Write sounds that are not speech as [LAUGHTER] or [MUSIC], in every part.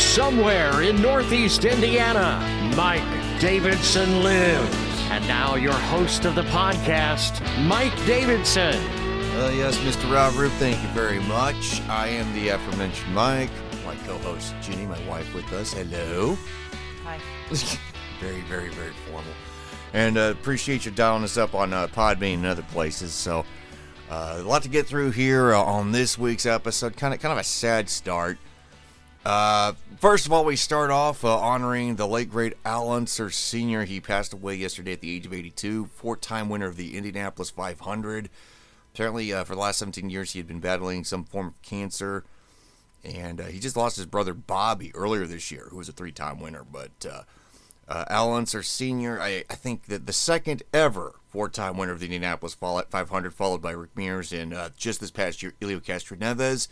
From somewhere in Northeast Indiana, Mike Davidson lives. And now, your host of the podcast, Mike Davidson. Uh, yes, Mr. Rob Roop, thank you very much. I am the aforementioned Mike. My co host, Ginny, my wife, with us. Hello. Hi. [LAUGHS] very, very, very formal. And uh, appreciate you dialing us up on uh, Podbean and other places. So, uh, a lot to get through here uh, on this week's episode. Kind of, kind of a sad start. Uh, first of all, we start off uh, honoring the late great Al Unser Sr. He passed away yesterday at the age of 82, four-time winner of the Indianapolis 500. Apparently, uh, for the last 17 years, he had been battling some form of cancer, and uh, he just lost his brother Bobby earlier this year, who was a three-time winner. But Al Unser Sr., I, I think that the second ever four-time winner of the Indianapolis 500, followed by Rick Mears, and uh, just this past year, Helio Castroneves.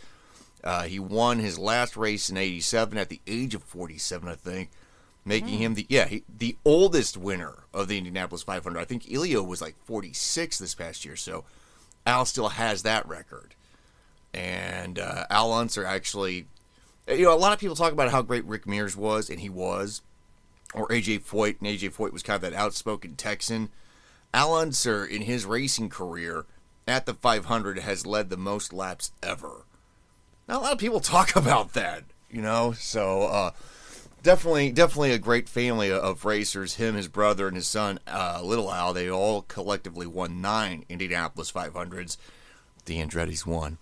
Uh, he won his last race in '87 at the age of 47, I think, making him the yeah he, the oldest winner of the Indianapolis 500. I think Helio was like 46 this past year, so Al still has that record. And uh, Al Unser actually, you know, a lot of people talk about how great Rick Mears was, and he was, or AJ Foyt, and AJ Foyt was kind of that outspoken Texan. Al Unser, in his racing career at the 500, has led the most laps ever. Not a lot of people talk [LAUGHS] about that, you know. So uh, definitely, definitely a great family of racers. Him, his brother, and his son, uh, Little Al. They all collectively won nine Indianapolis 500s. The Andretti's won.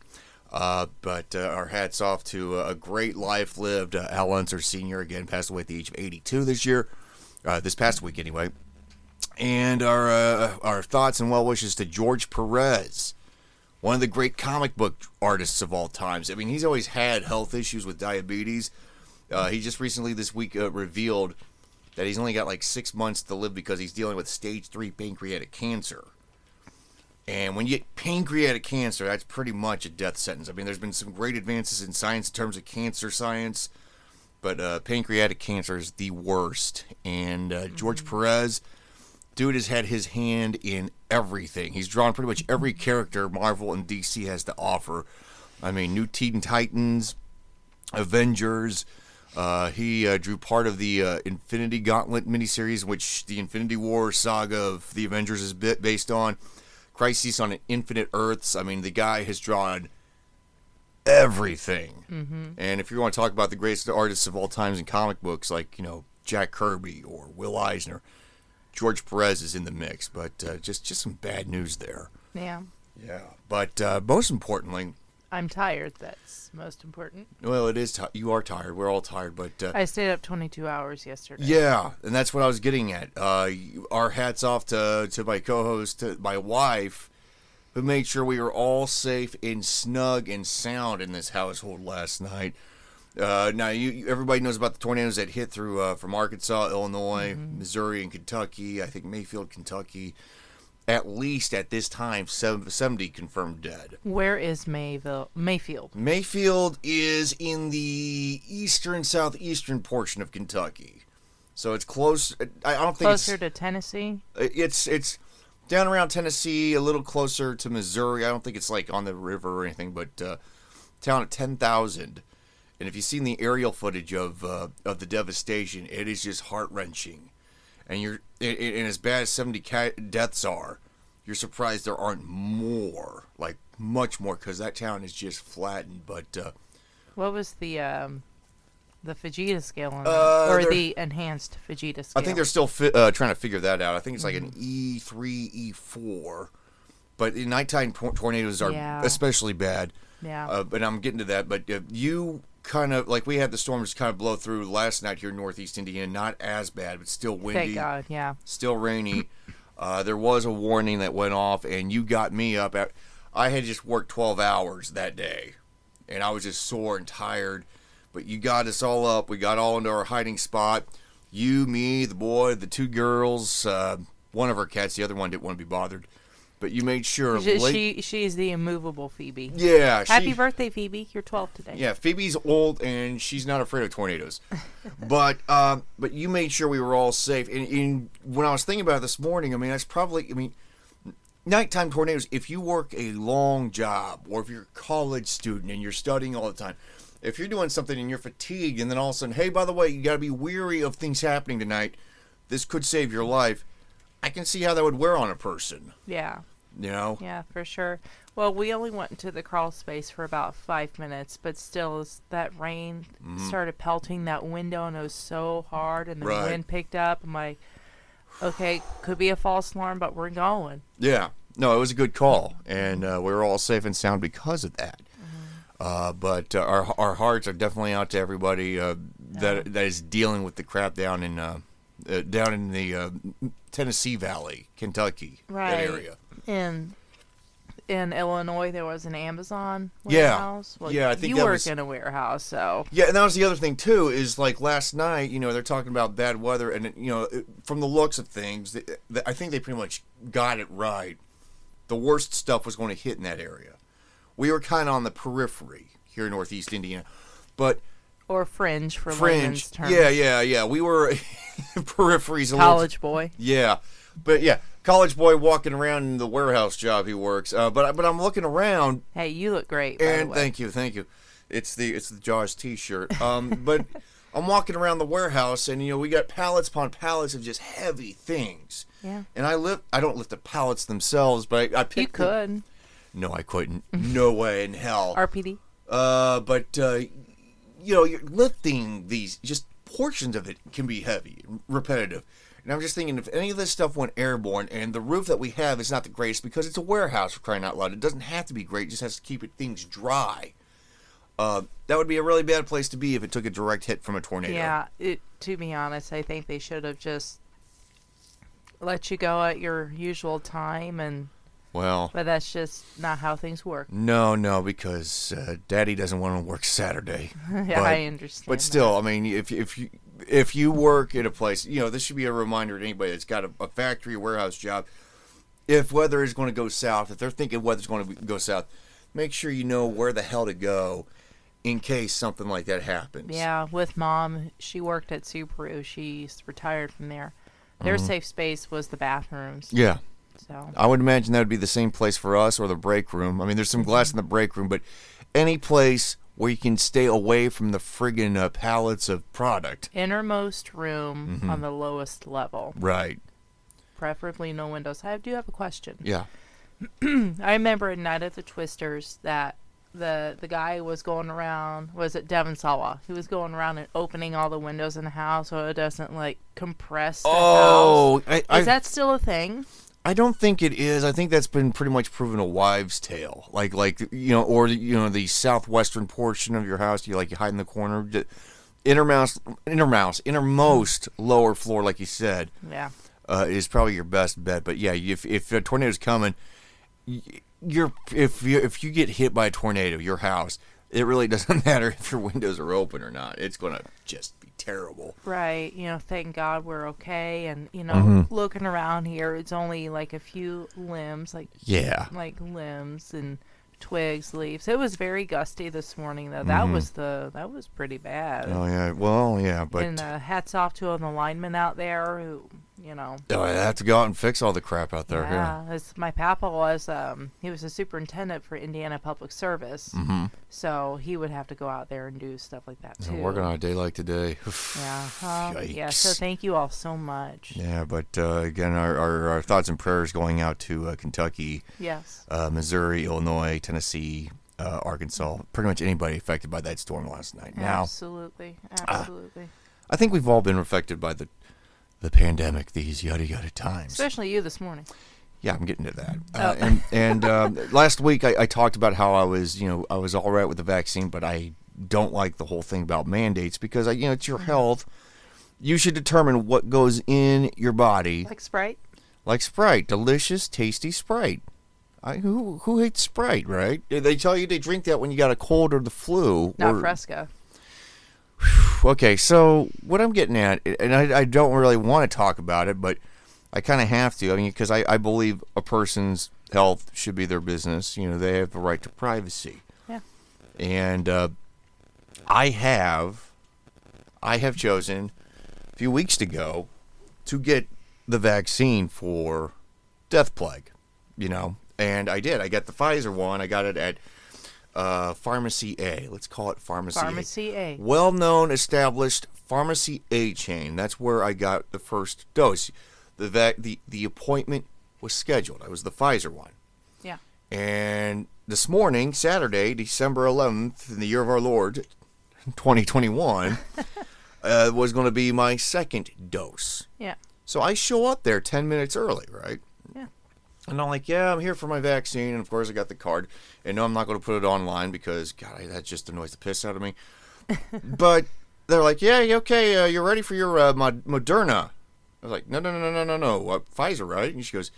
Uh, but uh, our hats off to a great life lived. Uh, Al Unser Sr. again passed away at the age of 82 this year, uh, this past week anyway. And our uh, our thoughts and well wishes to George Perez, one of the great comic book artists of all times. I mean, he's always had health issues with diabetes. Uh, he just recently this week uh, revealed that he's only got like six months to live because he's dealing with stage three pancreatic cancer. And when you get pancreatic cancer, that's pretty much a death sentence. I mean, there's been some great advances in science in terms of cancer science, but uh, pancreatic cancer is the worst. And uh, George Perez, dude has had his hand in everything. He's drawn pretty much every character Marvel and DC has to offer. I mean, New Teen Titans, Avengers. Uh, he uh, drew part of the uh, Infinity Gauntlet miniseries, which the Infinity War saga of the Avengers is bit based on. Crisis on Infinite Earths. I mean, the guy has drawn everything. Mm-hmm. And if you want to talk about the greatest artists of all times in comic books, like you know Jack Kirby or Will Eisner, George Perez is in the mix. But uh, just just some bad news there. Yeah. Yeah. But uh, most importantly, I'm tired. That's most important. well, it is ti you are tired. We're all tired, but uh, I stayed up 22 hours yesterday. Yeah, and that's what I was getting at. Uh, our hats off to to my co-host, to my wife, who made sure we were all safe and snug and sound in this household last night. Uh, now, you, you- everybody knows about the tornadoes that hit through uh, from Arkansas, Illinois, Missouri, and Kentucky. I think Mayfield, Kentucky. At least at this time, sev- 70 confirmed dead. Where is Mayville? Mayfield. Mayfield is in the eastern southeastern portion of Kentucky, so it's close. I I don't think Closer to Tennessee. it's it's down around Tennessee, a little closer to Missouri. I don't think it's like on the river or anything, but uh, town of ten thousand. And if you've seen the aerial footage of uh, of the devastation, it is just heart wrenching. And you're and, and as bad as seventy ca- deaths are, you're surprised there aren't more, like much more, because that town is just flattened. But uh, What was the um, the Fujita scale on Uh, or the enhanced Fujita scale? I think they're still fi- uh, trying to figure that out. I think it's like an E three, E four, but nighttime tor- tornadoes are Yeah. especially bad. Yeah. Uh, but I'm getting to that. But uh, you kind of like we had the storms kind of blow through last night here in Northeast Indiana. Not as bad, but still windy, Thank God. Yeah. still rainy. [LAUGHS] uh, there was a warning that went off, and you got me up. At, I had just worked 12 hours that day, and I was just sore and tired. But you got us all up. We got all into our hiding spot. You, me, the boy, the two girls. Uh, one of our cats. The other one didn't want to be bothered. But you made sure. She, late- she she's the immovable Phoebe. yeah. Happy she- birthday, Phoebe! You're 12 today. yeah, Phoebe's old and she's not afraid of tornadoes. [LAUGHS] but um, but you made sure we were all safe. And, and when I was thinking about it this morning, I mean, that's probably I mean, nighttime tornadoes. If you work a long job or if you're a college student and you're studying all the time, if you're doing something and you're fatigued, and then all of a sudden, hey, by the way, you got to be weary of things happening tonight. This could save your life. I can see how that would wear on a person. Yeah. You know. Yeah, for sure. Well, we only went into the crawl space for about five minutes, but still, that rain started pelting that window, and it was so hard, and the Right. wind picked up. I'm like, okay, could be a false alarm, but we're going. Yeah. No, it was a good call, and uh, we were all safe and sound because of that. Mm-hmm. Uh, but uh, our our hearts are definitely out to everybody uh, that that is dealing with the crap down in uh, down in the uh, Tennessee Valley, Kentucky, Right. that area. In in Illinois, there was an Amazon Yeah. warehouse. Well, Yeah, I think you work was- in a warehouse, so Yeah, and that was the other thing too. Is like last night, you know, they're talking about bad weather, and you know, from the looks of things, th th I think they pretty much got it right. The worst stuff was going to hit in that area. We were kind of on the periphery here in Northeast Indiana, but or fringe for fringe. terms. Yeah, yeah, yeah. We were [LAUGHS] peripheries. A College boy. Yeah, but yeah, college boy walking around in the warehouse job he works. Uh, but but I'm looking around Hey, you look great. By the and thank you, thank you. It's the it's the Jaws T-shirt. Um, [LAUGHS] but I'm walking around the warehouse, and you know we got pallets upon pallets of just heavy things. Yeah. And I lift. I don't lift the pallets themselves, but I, I pick. You the- could. no, I couldn't. No way in hell. RPD. Uh, but uh, you know, you're lifting these just portions of it can be heavy, repetitive. And I'm just thinking, if any of this stuff went airborne, and the roof that we have is not the greatest because it's a warehouse for crying out loud, it doesn't have to be great; it just has to keep it, things dry. Uh, that would be a really bad place to be if it took a direct hit from a tornado. Yeah, it, to be honest, I think they should have just let you go at your usual time, and Well, but that's just not how things work. no, no, because uh, Daddy doesn't want to work Saturday. [LAUGHS] yeah, But- I understand. But still, I mean, if if you if you work in a place, you know, this should be a reminder to anybody that's got a, a factory or warehouse job. If weather is going to go south, if they're thinking weather's going to go south, make sure you know where the hell to go in case something like that happens. Yeah, with mom, she worked at Subaru. She's retired from there. Their safe space was the bathrooms. Mm-hmm. Yeah. So I would imagine that would be the same place for us or the break room. I mean, there's some glass in the break room, but any place where you can stay away from the friggin' uh, pallets of product. innermost room Mm-hmm. on the lowest level, Right. preferably no windows. I do have a question. Yeah. [CLEARS THROAT] I remember at Night of the Twisters that the the guy was going around was it Devon Sawa? He was going around and opening all the windows in the house so it doesn't like compress the Oh, I. I, Is that still a thing? I don't think it is. I think that's been pretty much proven a wives' tale. Like, like you know, or you know, the southwestern portion of your house, you like you hide in the corner, innermost, innermost, innermost lower floor, like you said, Yeah. uh, is probably your best bet. But yeah, if if a tornado's coming, you're if you if you get hit by a tornado, your house, it really [LAUGHS] doesn't matter if your windows are open or not. It's gonna just be terrible. Right. You know, thank God we're okay and you know, Mm-hmm. looking around here it's only like a few limbs, like Yeah. like limbs and twigs, leaves. It was very gusty this morning though. That was the that was pretty bad. Mm-hmm. Oh yeah. Well, yeah, but and uh, hats off to an lineman out there who, you know, oh, I have to go out and fix all the crap out there. Yeah. yeah, my papa was, um, he was a superintendent for Indiana Public Service, Mm-hmm. so he would have to go out there and do stuff like that too. Working on a day like today. Yeah, [SIGHS] um, [SIGHS] yeah. So thank you all so much. Yeah, but uh, again, our, our, our thoughts and prayers going out to uh, Kentucky, Yes. uh, Missouri, Illinois, Tennessee, uh, Arkansas, pretty much anybody affected by that storm last night. Now, Absolutely. Absolutely. I think we've all been affected by the the pandemic these yada yada times. Especially you this morning. Yeah, I'm getting to that. Uh, Oh. and [LAUGHS] and um, last week I, I talked about how I was, you know, I was all right with the vaccine, but I don't like the whole thing about mandates because I, you know, it's your health. You should determine what goes in your body, Like Sprite? like Sprite, delicious, tasty Sprite. I, who who hates Sprite, right? They tell you to drink that when you got a cold or the flu. Not or, Fresca. Okay, so what I'm getting at, and I, I don't really want to talk about it, but I kind of have to. I mean, because I, I believe a person's health should be their business. You know, they have the right to privacy. Yeah. And uh, I have, I have chosen a few weeks ago to get the vaccine for death plague. You know, and I did. I got the Pfizer one. I got it at uh, Pharmacy A. Let's call it Pharmacy, Pharmacy A. A. Well known, established Pharmacy A chain. That's where I got the first dose. The, vac- the, the appointment was scheduled. I was the Pfizer one. Yeah. And this morning, Saturday, December 11th, in the year of our Lord, [LAUGHS] 2021, [LAUGHS] uh, was going to be my second dose. Yeah. So I show up there 10 minutes early, right? And I'm like, yeah, I'm here for my vaccine. And of course, I got the card. And no, I'm not going to put it online because, God, that just annoys the piss out of me. [LAUGHS] but they're like, yeah, yeah, okay, uh, you're ready for your uh, Mod- Moderna. I was like, no, no, no, no, no, no, no. Uh, Pfizer, right? And she goes,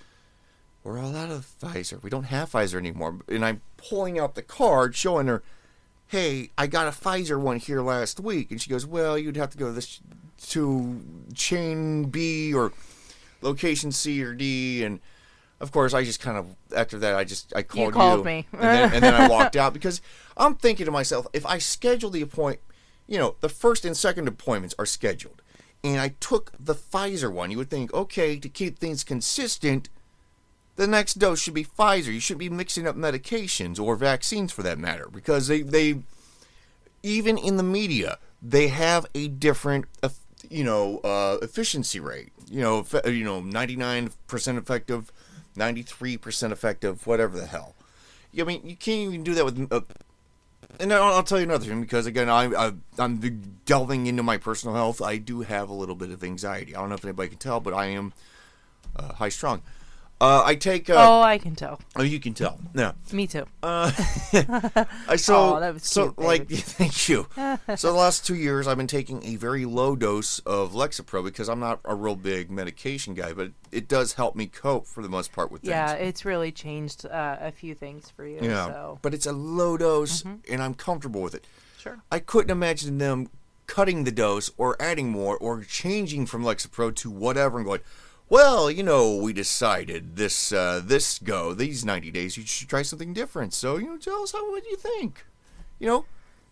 we're all out of Pfizer. We don't have Pfizer anymore. And I'm pulling out the card showing her, hey, I got a Pfizer one here last week. And she goes, well, you'd have to go to this to chain B or location C or D. And of course, I just kind of after that, I just I called you, called me. and, then, and then I [LAUGHS] walked out because I'm thinking to myself, if I schedule the appointment, you know, the first and second appointments are scheduled, and I took the Pfizer one, you would think, okay, to keep things consistent, the next dose should be Pfizer. You shouldn't be mixing up medications or vaccines for that matter, because they they even in the media they have a different you know uh, efficiency rate. You know, you know, 99% effective, 93% effective, whatever the hell. I mean, you can't even do that with. Uh, and I'll, I'll tell you another thing because again, I, I I'm delving into my personal health. I do have a little bit of anxiety. I don't know if anybody can tell, but I am uh, high strung. Uh, I take. Uh, Oh, I can tell. oh, you can tell. [LAUGHS] Yeah. Me too. Uh, [LAUGHS] I [LAUGHS] so Aw, that was so cute, like thank you. so the last two years, I've been taking a very low dose of Lexapro because I'm not a real big medication guy, but it does help me cope for the most part with things. Yeah, it's really changed uh, a few things for you. Yeah, So but it's a low dose, and I'm comfortable with it. sure. I couldn't imagine them cutting the dose or adding more or changing from Lexapro to whatever and going, well, you know, we decided this uh, this go these 90 days you should try something different. So you know, tell us how what you think? You know,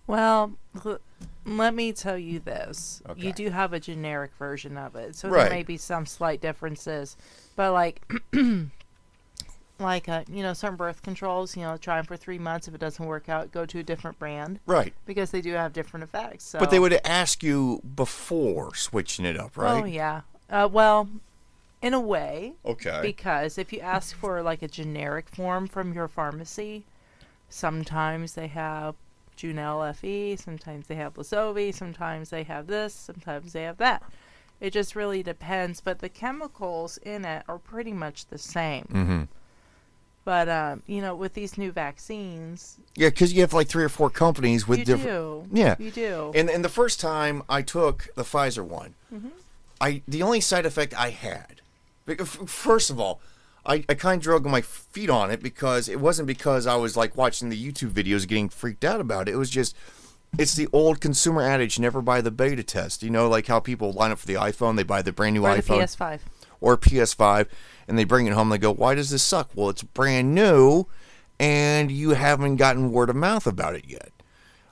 Well, l- let me tell you this. Okay. You do have a generic version of it, so Right. there may be some slight differences. But like, [CLEARS THROAT] like uh, you know, certain birth controls, you know, try them for three months. If it doesn't work out, go to a different brand right? because they do have different effects. So. But they would ask you before switching it up, right? Oh yeah. Uh, well, in a way, Okay. because if you ask for like a generic form from your pharmacy, sometimes they have Junel FE, sometimes they have Lasovi, sometimes they have this, sometimes they have that. It just really depends, but the chemicals in it are pretty much the same. mm-hmm. But um, you know, with these new vaccines, Yeah, because you have like three or four companies with different. do. Yeah. you do. And and the first time I took the Pfizer one, Mm-hmm. I the only side effect I had, first of all, I, I kind of drug my feet on it because it wasn't because I was like watching the YouTube videos getting freaked out about it. It was just it's the old consumer adage: never buy the beta test. You know, like how people line up for the iPhone, they buy the brand new or iPhone PS5. or PS5, and they bring it home. They go, "Why does this suck?" Well, it's brand new, and you haven't gotten word of mouth about it yet.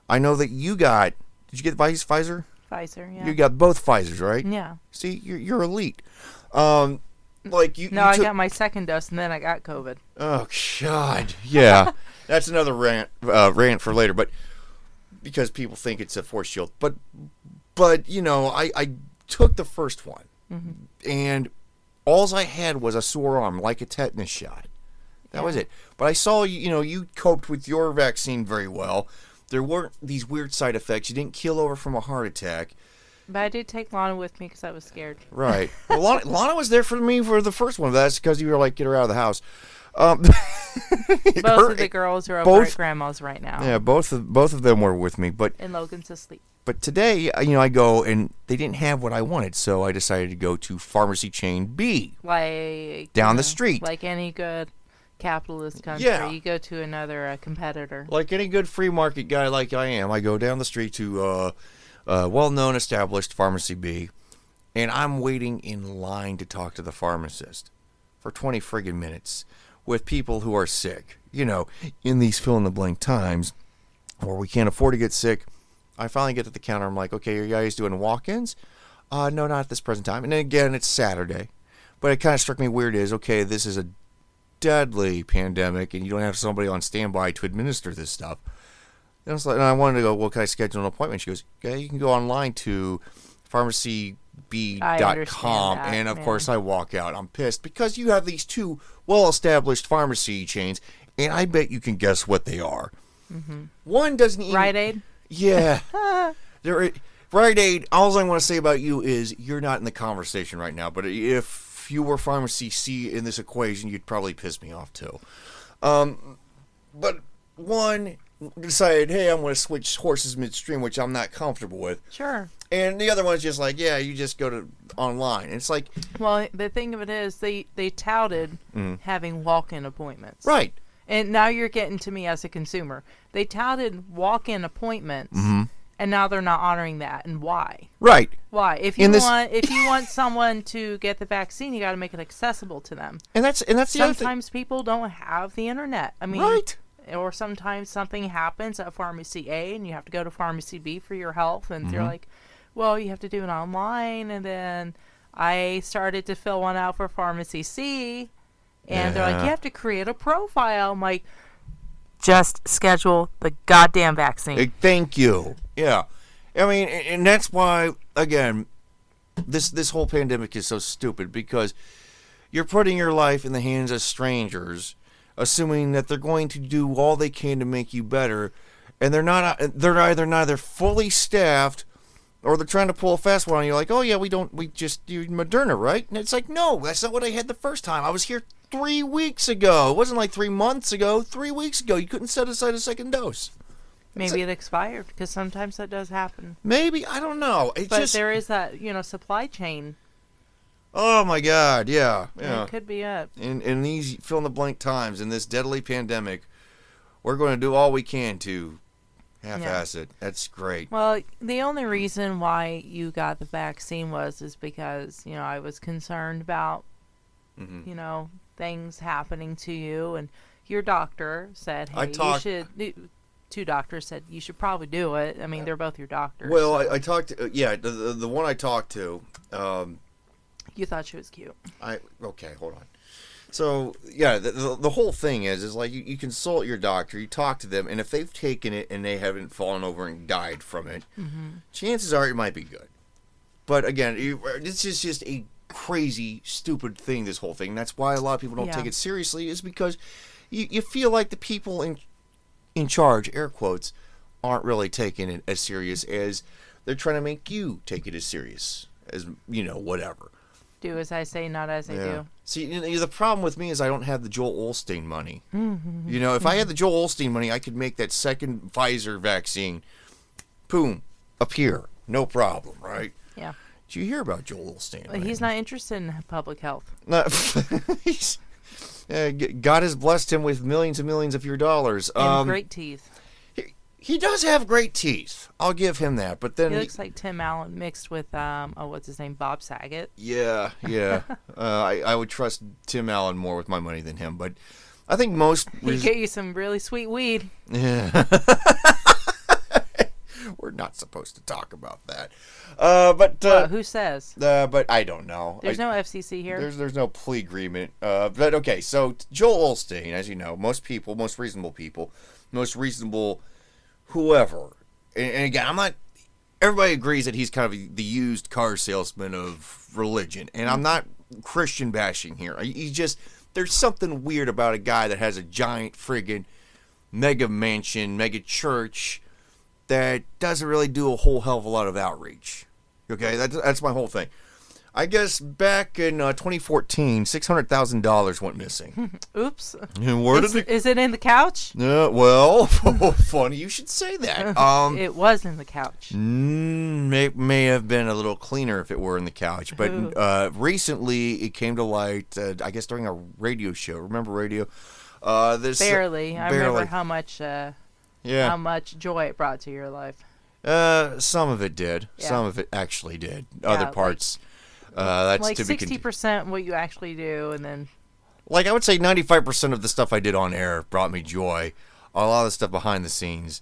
I know that you got. Did you get Vice Pfizer? Pfizer, yeah. You got both Pfizer's, right? yeah. See, you're you're elite. Um, like you. No, you I took- got my second dose and then I got COVID. Oh God, yeah, [LAUGHS] that's another rant uh, rant for later. But because people think it's a force shield, but but you know, I I took the first one, and alls I had was a sore arm, like a tetanus shot. That was it. But I saw you. You know, you coped with your vaccine very well. There weren't these weird side effects. You didn't kill over from a heart attack. But I did take Lana with me because I was scared. Right. [LAUGHS] Well, Lana, Lana was there for me for the first one. That's because you were like, get her out of the house. Um, [LAUGHS] Both her- of the girls are over both- at grandma's right now. Yeah, both of both of them were with me, but And Logan's asleep. but today, uh, you know, I go and they didn't have what I wanted, so I decided to go to pharmacy chain B. Like Down the street. Like any good capitalist country, Yeah. you go to another uh, competitor. Like any good free market guy like I am, I go down the street to uh, uh, well-known established pharmacy B, and I'm waiting in line to talk to the pharmacist for 20 friggin' minutes with people who are sick. You know, in these fill-in-the-blank times where we can't afford to get sick, I finally get to the counter. I'm like, okay, are you guys doing walk-ins? Uh, no, not at this present time. And then again, it's Saturday. But it kind of struck me weird is, okay, this is a deadly pandemic and you don't have somebody on standby to administer this stuff. And I was like, and I wanted to go, well, can I schedule an appointment? She goes, yeah, you can go online to pharmacyb.com. And of yeah. course, I walk out. I'm pissed because you have these two well established pharmacy chains, and I bet you can guess what they are. One doesn't even. Rite Aid. Yeah. [LAUGHS] there, Rite Aid. All I want to say about you is you're not in the conversation right now. But if you were Pharmacy C in this equation, you'd probably piss me off too. Um, but one decided, hey, I'm going to switch horses midstream, which I'm not comfortable with. Sure. And the other one's just like, yeah, you just go to online. And it's like, Well, the thing of it is, they they touted having walk-in appointments. Mm. right. And now you're getting to me as a consumer. They touted walk-in appointments, Mm-hmm. and now they're not honoring that. And why? Right. Why? If you this- want, if you want someone to get the vaccine, you got to make it accessible to them. And that's and that's the. Sometimes people don't have the internet. I mean, Right. Or sometimes something happens at pharmacy A, and you have to go to pharmacy B for your health, and Mm-hmm. they're like, "Well, you have to do it online." And then I started to fill one out for pharmacy C, and they're like, "You have to create a profile." I'm like, "Just schedule the goddamn vaccine." Thank you. Yeah, I mean, and that's why again, this this whole pandemic is so stupid because you're putting your life in the hands of strangers, assuming that they're going to do all they can to make you better, and they're not. uh, They're either neither fully staffed. Or they're trying to pull a fast one on you, like, oh yeah, we don't, we just do Moderna, right? And it's like, no, that's not what I had the first time. I was here three weeks ago. It wasn't like three months ago. Three weeks ago, you couldn't set aside a second dose. Maybe it expired because sometimes that does happen. Maybe I don't know. It But just there is that you know supply chain. Oh my god, yeah, yeah. It could be up. In in these fill in the blank times in this deadly pandemic, we're going to do all we can to half-ass it. That's great. Well, the only reason why you got the vaccine was is because you know I was concerned about Mhm. you know things happening to you, and your doctor said, "Hey, talked- you should." Two doctors said you should probably do it. I mean, they're both your doctors. Well, I, I talked. To, uh, yeah, the, the the one I talked to. Um, you thought she was cute. I okay, hold on. So yeah, the, the, the whole thing is is like you, you consult your doctor, you talk to them, and if they've taken it and they haven't fallen over and died from it, mm-hmm. chances are it might be good. But again, you, this is just a crazy, stupid thing. This whole thing. That's why a lot of people don't Yeah. take it seriously. Is because you, you feel like the people in in charge, air quotes, aren't really taking it as serious as they're trying to make you take it as serious as you know whatever. Do as I say, not as I do. See, you know, the problem with me is I don't have the Joel Osteen money. you know, if I had the Joel Osteen money, I could make that second Pfizer vaccine, boom, appear, no problem, right? Yeah. Did you hear about Joel Osteen? But he's not interested in public health. not. [LAUGHS] he's, uh, God has blessed him with millions and millions of your dollars. And Um, great teeth. He, does have great teeth. I'll give him that. But then, He he- looks like Tim Allen mixed with um oh what's his name Bob Saget. Yeah, yeah. [LAUGHS] uh, I, I would trust Tim Allen more with my money than him, but I think most. [LAUGHS] He res- get you some really sweet weed. Yeah. [LAUGHS] We're not supposed to talk about that. Uh, but uh, Well, who says? uh, but I don't know. There's I- no FCC here. There's there's no plea agreement. Uh, but okay, so Joel Osteen, as you know, most people, most reasonable people, most reasonable whoever. And, and again, I'm not. Everybody agrees that he's kind of the used car salesman of religion, and I'm not Christian bashing here. He's just there's something weird about a guy that has a giant friggin' mega mansion, mega church that doesn't really do a whole hell of a lot of outreach. Okay, that's that's my whole thing. I guess back in uh, 2014, six hundred thousand dollars went missing. [LAUGHS] Oops. and where Is, did it? is it in the couch? Uh, well, [LAUGHS] funny you should say that. [LAUGHS] Um, it was in the couch. mm, may may have been a little cleaner if it were in the couch, but uh, recently it came to light. Uh, I guess during a radio show. Remember radio? Uh, this Barely. I barely. remember how much uh, yeah. how much joy it brought to your life. Uh, some of it did. Yeah. Some of it actually did. Yeah, Other like- parts, uh, that's like sixty percent what you actually do, and then Like I would say, ninety-five percent of the stuff I did on air brought me joy. A lot of the stuff behind the scenes,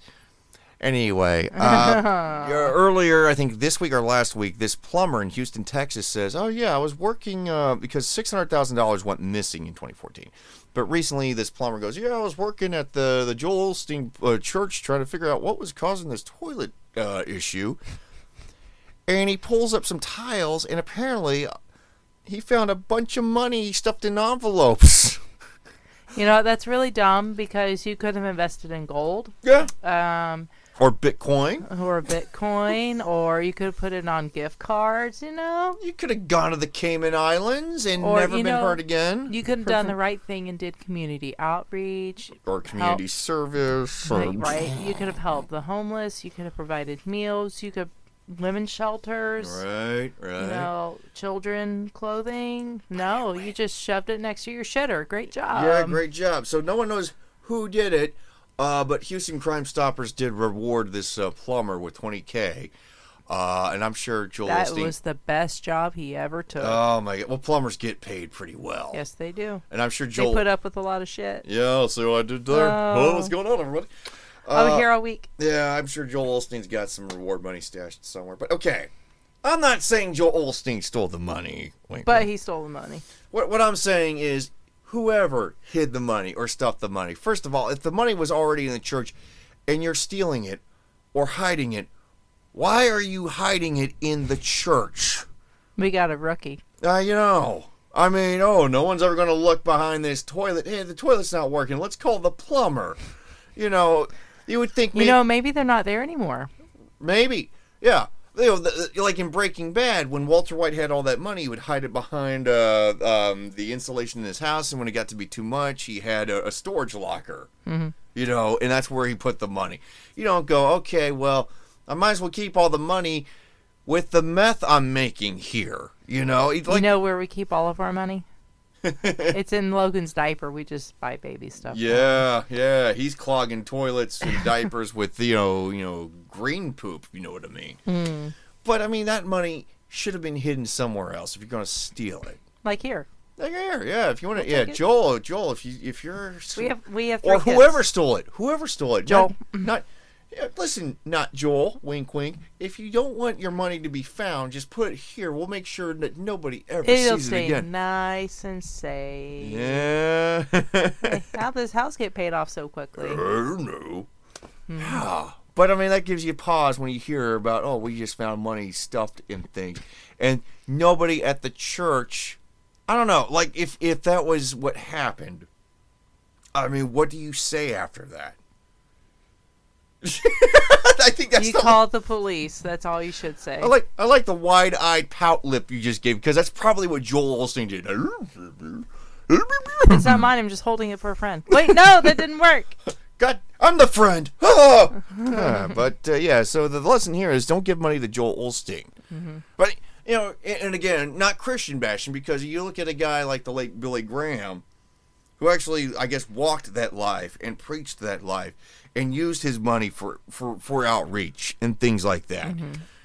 Anyway, [LAUGHS] uh, earlier, I think this week or last week, this plumber in Houston, Texas says, Oh, yeah, I was working uh, because $600,000 went missing in 2014. But recently, this plumber goes, Yeah, I was working at the, the Joel Osteen uh, church trying to figure out what was causing this toilet uh, issue. And he pulls up some tiles, and apparently, he found a bunch of money stuffed in envelopes. [LAUGHS] You know, that's really dumb because you could have invested in gold. yeah. Um, Or Bitcoin. or Bitcoin, or you could have put it on gift cards, you know? You could have gone to the Cayman Islands and Or, never been know, heard again. You could have done the right thing and did community outreach. or community help- service. Or, Right, right. You could have helped the homeless. You could have provided meals. You could women's shelters. Right, right. You know, children clothing. No, you just shoved it next to your shitter. Great job. yeah, great job. So no one knows who did it, uh, but Houston Crime Stoppers did reward this uh, plumber with 20K. Uh, and I'm sure Joel That Osteen. was the best job he ever took. Oh my god! Well, plumbers get paid pretty well. yes, they do. And I'm sure Joel They put up with a lot of shit. yeah, so I did there. Oh. Oh, what's going on, everybody? Uh, here all week. Yeah, I'm sure Joel Osteen's got some reward money stashed somewhere. But okay, I'm not saying Joel Osteen stole the money. Wink, But wink. he stole the money. What what I'm saying is whoever hid the money or stuffed the money. First of all, if the money was already in the church and you're stealing it or hiding it, why are you hiding it in the church? We got a rookie. Uh, you know, I mean, oh, no one's ever going to look behind this toilet. Hey, the toilet's not working. Let's call the plumber. You know, you would think You know, maybe they're not there anymore. Maybe. Yeah. You know, the, like in Breaking Bad, when Walter White had all that money, he would hide it behind uh, um, the insulation in his house, and when it got to be too much, he had a, a storage locker. Mm-hmm. You know, and that's where he put the money. You don't go, okay, well, I might as well keep all the money with the meth I'm making here. You know, like you know where we keep all of our money? [LAUGHS] it's in Logan's diaper. We just buy baby stuff. Yeah, yeah, he's clogging toilets and [LAUGHS] diapers with you know, you know, green poop. You know what I mean? Hmm. But I mean, that money should have been hidden somewhere else if you're going to steal it. Like here. Like here, yeah. If you want to, We'll yeah. Joel, Joel. If you if you're We have we have or kids. whoever stole it, whoever stole it, Joel. Not, not listen, not Joel. Wink, wink. If you don't want your money to be found, just put it here. We'll make sure that nobody ever It'll sees it stay again. nice and safe. Yeah. Hey, how'd this house get paid off so quickly? I don't know. Yeah. But I mean, that gives you pause when you hear about, oh, we just found money stuffed in things. And nobody at the church, I don't know, like if, if that was what happened, I mean, what do you say after that? [LAUGHS] I think that's You the called the police. That's all you should say. I like I like the wide-eyed pout lip you just gave because that's probably what Joel Osteen did. It's not mine. I'm just holding it for a friend. Wait, no, that didn't work. [LAUGHS] God, I'm the friend. [LAUGHS] Ah! Yeah, but uh, yeah, so the lesson here is don't give money to Joel Osteen. But you know, and, and again, not Christian bashing because you look at a guy like the late Billy Graham, who actually, I guess, walked that life and preached that life and used his money for for for outreach and things like that.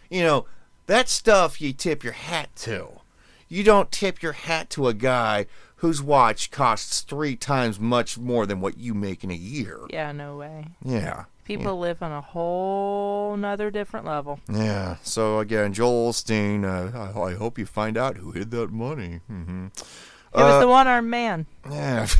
You know, that stuff you tip your hat to. You don't tip your hat to a guy whose watch costs three times much more than what you make in a year. Yeah, no way. Yeah. People live on a whole nother different level. Yeah. So again, Joel Osteen, uh, I, I hope you find out who hid that money. hmm It was the one armed man. Yeah. [LAUGHS]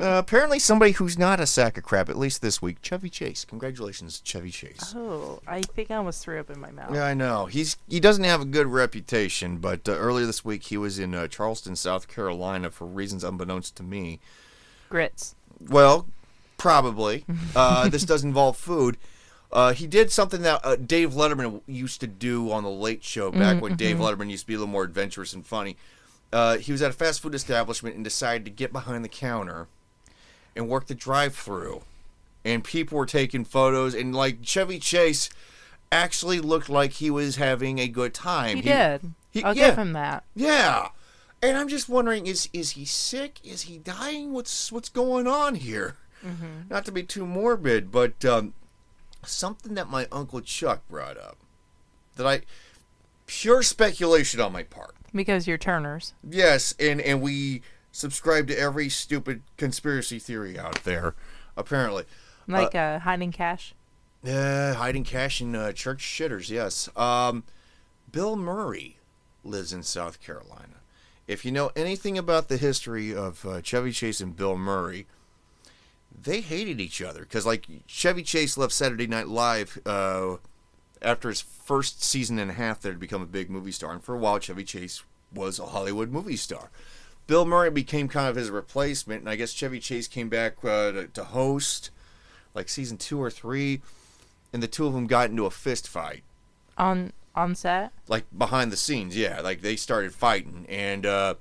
uh, apparently, somebody who's not a sack of crap, at least this week, Chevy Chase. Congratulations, Chevy Chase. Oh, I think I almost threw up in my mouth. Yeah, I know. He's he doesn't have a good reputation, but uh, earlier this week he was in uh, Charleston, South Carolina, for reasons unbeknownst to me. Grits. Well, probably. Uh, this does involve food. Uh, he did something that uh, Dave Letterman used to do on the Late Show back when Dave Letterman used to be a little more adventurous and funny. Uh, he was at a fast food establishment and decided to get behind the counter and work the drive-through. And people were taking photos, and like Chevy Chase actually looked like he was having a good time. He, did. he- I'll yeah. give him that. Yeah. And I'm just wondering is is he sick? Is he dying? What's what's going on here? Not to be too morbid, but um, something that my uncle Chuck brought up that I pure speculation on my part. Because you're Turners. Yes, and and we subscribe to every stupid conspiracy theory out there, apparently. Like uh, hiding cash. Uh, hiding cash in uh, church shitters, yes. Um, Bill Murray lives in South Carolina. If you know anything about the history of uh, Chevy Chase and Bill Murray, they hated each other because, like, Chevy Chase left Saturday Night Live uh, after his first season and a half there to become a big movie star, and for a while, Chevy Chase was a Hollywood movie star. Bill Murray became kind of his replacement, and I guess Chevy Chase came back uh, to, to host, like season two or three, and the two of them got into a fist fight On on set. like behind the scenes, yeah. Like they started fighting, and uh,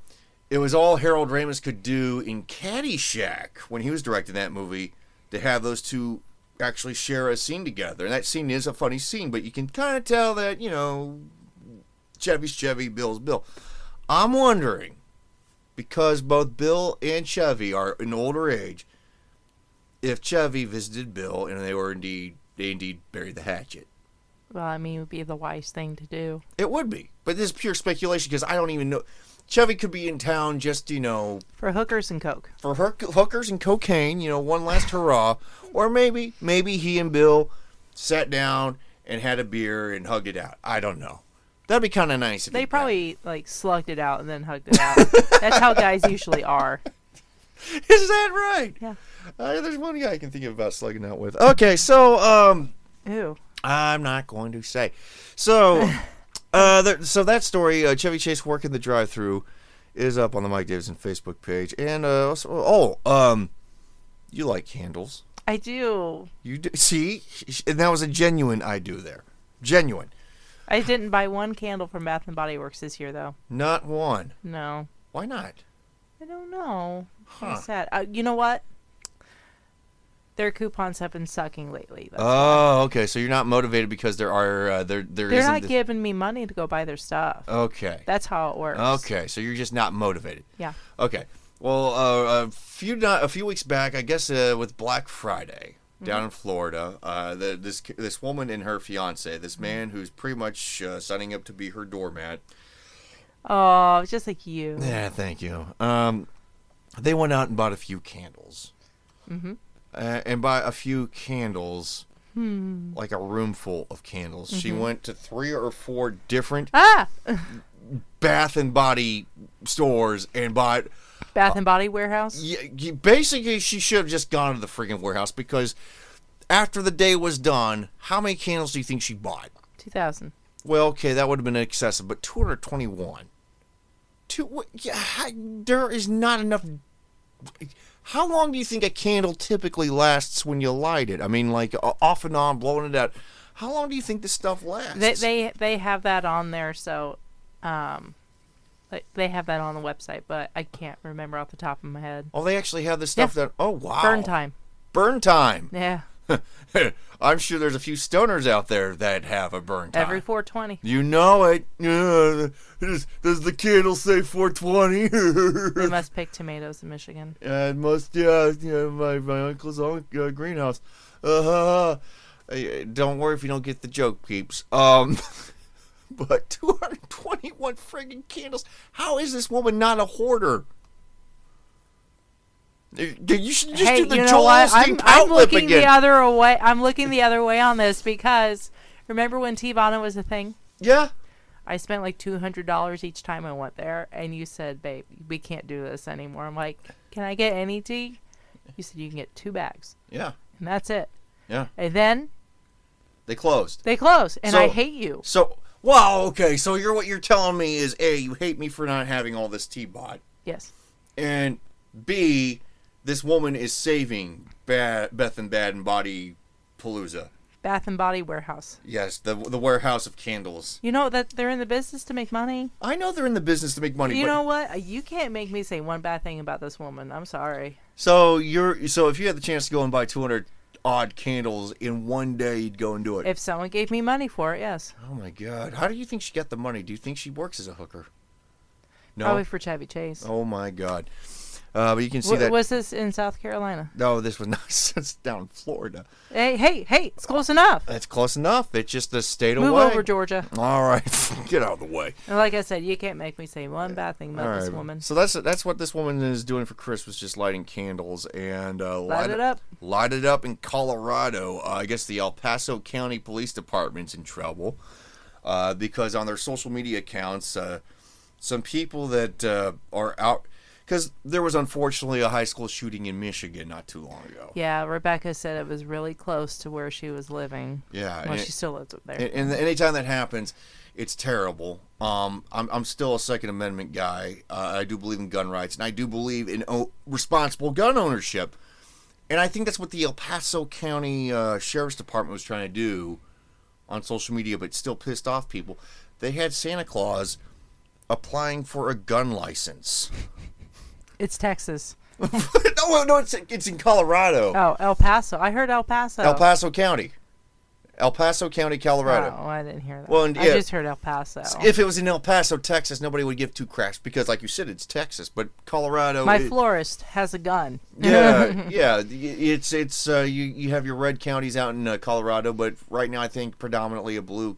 it was all Harold Ramis could do in Caddyshack when he was directing that movie to have those two actually share a scene together. And that scene is a funny scene, but you can kind of tell that you know Chevy's Chevy, Bill's Bill. I'm wondering because both Bill and Chevy are in older age, if Chevy visited Bill and they were indeed they indeed buried the hatchet. Well, I mean, it would be the wise thing to do. It would be, but this is pure speculation because I don't even know. Chevy could be in town just you know For hookers and coke. for hook- hookers and cocaine, you know, one last hurrah, or maybe maybe he and Bill sat down and had a beer and hugged it out. I don't know. That'd be kind of nice. If They probably like slugged it out and then hugged it out. That's how guys usually are. [LAUGHS] is that right? Yeah. Uh, there's one guy I can think of about slugging out with. Okay, so um, Ew. I'm not going to say. So, [LAUGHS] uh, there, so that story, uh, Chevy Chase working the drive-through, is up on the Mike Davidson Facebook page, and uh, also, oh, um, you like candles? I do. You do, see, and that was a genuine I do there, genuine, I didn't buy one candle from Bath and Body Works this year though. not one. No. Why not? I don't know. Huh. Sad. Uh, you know what? Their coupons have been sucking lately. That's Oh, okay. So you're not motivated because there are uh, there there They're not giving me money to go buy their stuff. Okay. That's how it works. Okay, so you're just not motivated. Yeah. Okay. Well, uh, a few ni- a few weeks back, I guess uh, with Black Friday down in Florida, uh, the, this this woman and her fiance, this man who's pretty much uh, signing up to be her doormat. Oh, just like you. Yeah, thank you. Um, they went out and bought a few candles. Mm-hmm. Uh, and by a few candles, like a room full of candles. She went to three or four different Ah! Bath and Body stores and bought Bath and Body Warehouse. Yeah, basically, she should have just gone to the freaking warehouse because after the day was done, how many candles do you think she bought? 2000. Well, okay, that would have been excessive, but 221. Two, yeah, there is not enough. How long do you think a candle typically lasts when you light it? I mean, like off and on, blowing it out. How long do you think this stuff lasts? They, they they have that on there, so um, they have that on the website, but I can't remember off the top of my head. oh, they actually have this stuff Yeah. that. Oh, wow. Burn time. Burn time. Yeah, [LAUGHS] I'm sure there's a few stoners out there that have a burn time. every 420. You know it. Does, does the candle say 420? [LAUGHS] They must pick tomatoes in Michigan. Yeah, it must. Yeah, yeah. My my uncle's own uh, greenhouse. Uh, don't worry if you don't get the joke, peeps. Um, [LAUGHS] but 221 friggin' candles. How is this woman not a hoarder? You should just hey, do the you know Joel what? Osteen I'm, I'm looking again. the other way. I'm looking the other way on this because remember when Teavana was a thing? yeah. I spent like two hundred dollars each time I went there, and you said, "Babe, we can't do this anymore." I'm like, "Can I get any tea?" You said you can get two bags, Yeah. and that's it. Yeah. And then They closed. they closed, and I hate you. So, wow, okay. So you're what you're telling me is a you hate me for not having all this tea bought, Yes. and b this woman is saving ba- Beth and Bad and Body Palooza. Bath and Body Warehouse. Yes, the the warehouse of candles. You know that they're in the business to make money. I know they're in the business to make money. You know what? You can't make me say one bad thing about this woman. I'm sorry. so you're so if you had the chance to go and buy 200 odd candles in one day, you'd go and do it. If someone gave me money for it, yes. oh my God, how do you think she got the money? Do you think she works as a hooker? No. Probably for Chevy Chase. Oh my God. Uh, but you can see W- that. was this in South Carolina? no, this was [LAUGHS] not. It's down in Florida. Hey, hey, hey! It's close enough. It's close enough. It's just the state of. Move away. over, Georgia. All right, [LAUGHS] get out of the way. And like I said, you can't make me say one bad thing about All this woman. So that's that's what this woman is doing for Christmas, just lighting candles and uh, Light it up. Light it up in Colorado. Uh, I guess the El Paso County Police Department's in trouble uh, because on their social media accounts, uh, some people that uh, are out because there was unfortunately a high school shooting in Michigan not too long ago. Yeah, Rebecca said it was really close to where she was living. Yeah, Well, she it- still lives up there. And, and anytime that happens, it's terrible. Um, I'm, I'm still a Second Amendment guy. Uh, I do believe in gun rights, and I do believe in o- responsible gun ownership. And I think that's what the El Paso County uh, Sheriff's Department was trying to do on social media, but still pissed off people. They had Santa Claus applying for a gun license. It's Texas. [LAUGHS] no, no, it's it's in Colorado, Oh, El Paso. I heard El Paso. El Paso County, El Paso County, Colorado. Oh, I didn't hear that. Well, and- I yeah. just heard El Paso. If it was in El Paso, Texas, nobody would give two craps because, like you said, it's Texas. But Colorado, My it- florist has a gun. yeah, [LAUGHS] yeah, it's it's uh, you you have your red counties out in uh, Colorado, but right now I think predominantly a blue.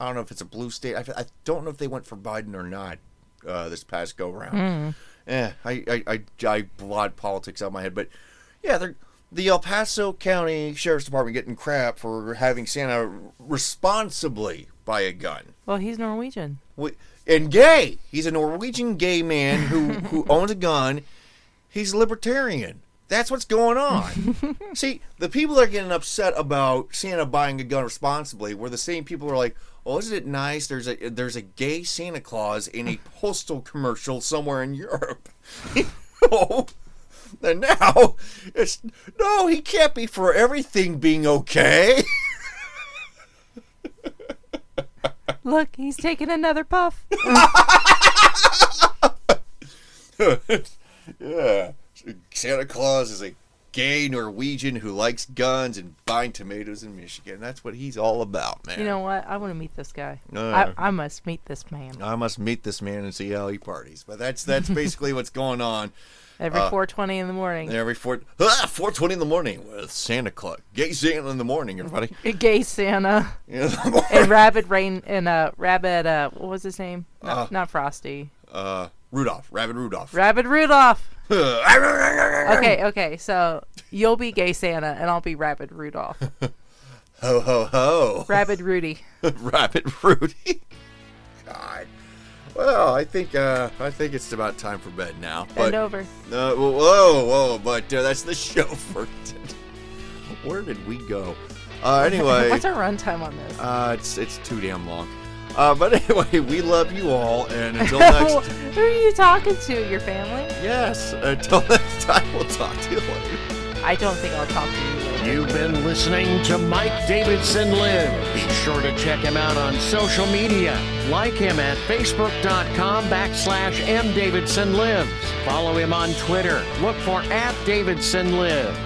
I don't know if it's a blue state. I, I don't know if they went for Biden or not uh, this past go round. Yeah, I I, I I blot politics out of my head, but yeah, they're. The El Paso County Sheriff's Department getting crap for having Santa responsibly buy a gun. Well, he's Norwegian. Wh- and gay. He's a Norwegian gay man who [LAUGHS] who owns a gun. He's libertarian. That's what's going on. [LAUGHS] See, the people that are getting upset about Santa buying a gun responsibly were the same people who are like, "Oh, isn't it nice? There's a there's a gay Santa Claus in a [LAUGHS] postal commercial somewhere in Europe." [LAUGHS] oh, and now it's no, he can't be for everything being okay. [LAUGHS] Look, he's taking another puff. Yeah. Santa Claus is a gay Norwegian who likes guns and buying tomatoes in Michigan. That's what he's all about, man. You know what? I want to meet this guy. Uh. I, I must meet this man. I must meet this man and see how he parties. But that's that's basically what's going on Every uh, 4:20 in the morning. every four ah, 420 in the morning with Santa Claus. Gay Santa in the morning, everybody. [LAUGHS] Gay Santa [LAUGHS] In and Rabbit Rain and uh Rabbit uh what was his name? Not, Uh. not Frosty. Uh, Rudolph, Rabbit Rudolph. Rabbit Rudolph. [LAUGHS] okay. Okay. So you'll be Gay Santa and I'll be Rabbit Rudolph. [LAUGHS] Ho ho ho. Rabbit Rudy. [LAUGHS] Rabbit Rudy. God. Well, I think uh, I think it's about time for bed now. Bend But over. uh, whoa, whoa, whoa! But uh, that's the show for today. Where did we go? Uh, anyway, What's our runtime on this? uh, it's it's too damn long. Uh, but [LAUGHS] anyway, we love you all, and until [LAUGHS] next, Who are you talking to? Your family? yes, until [LAUGHS] next time, we'll talk to you later. I don't think I'll talk to you later. You've been listening to Mike Davidson Live. Be sure to check him out on social media. Like him at facebook.com backslash mdavidsonlives. Follow him on Twitter. Look for at Davidson Live.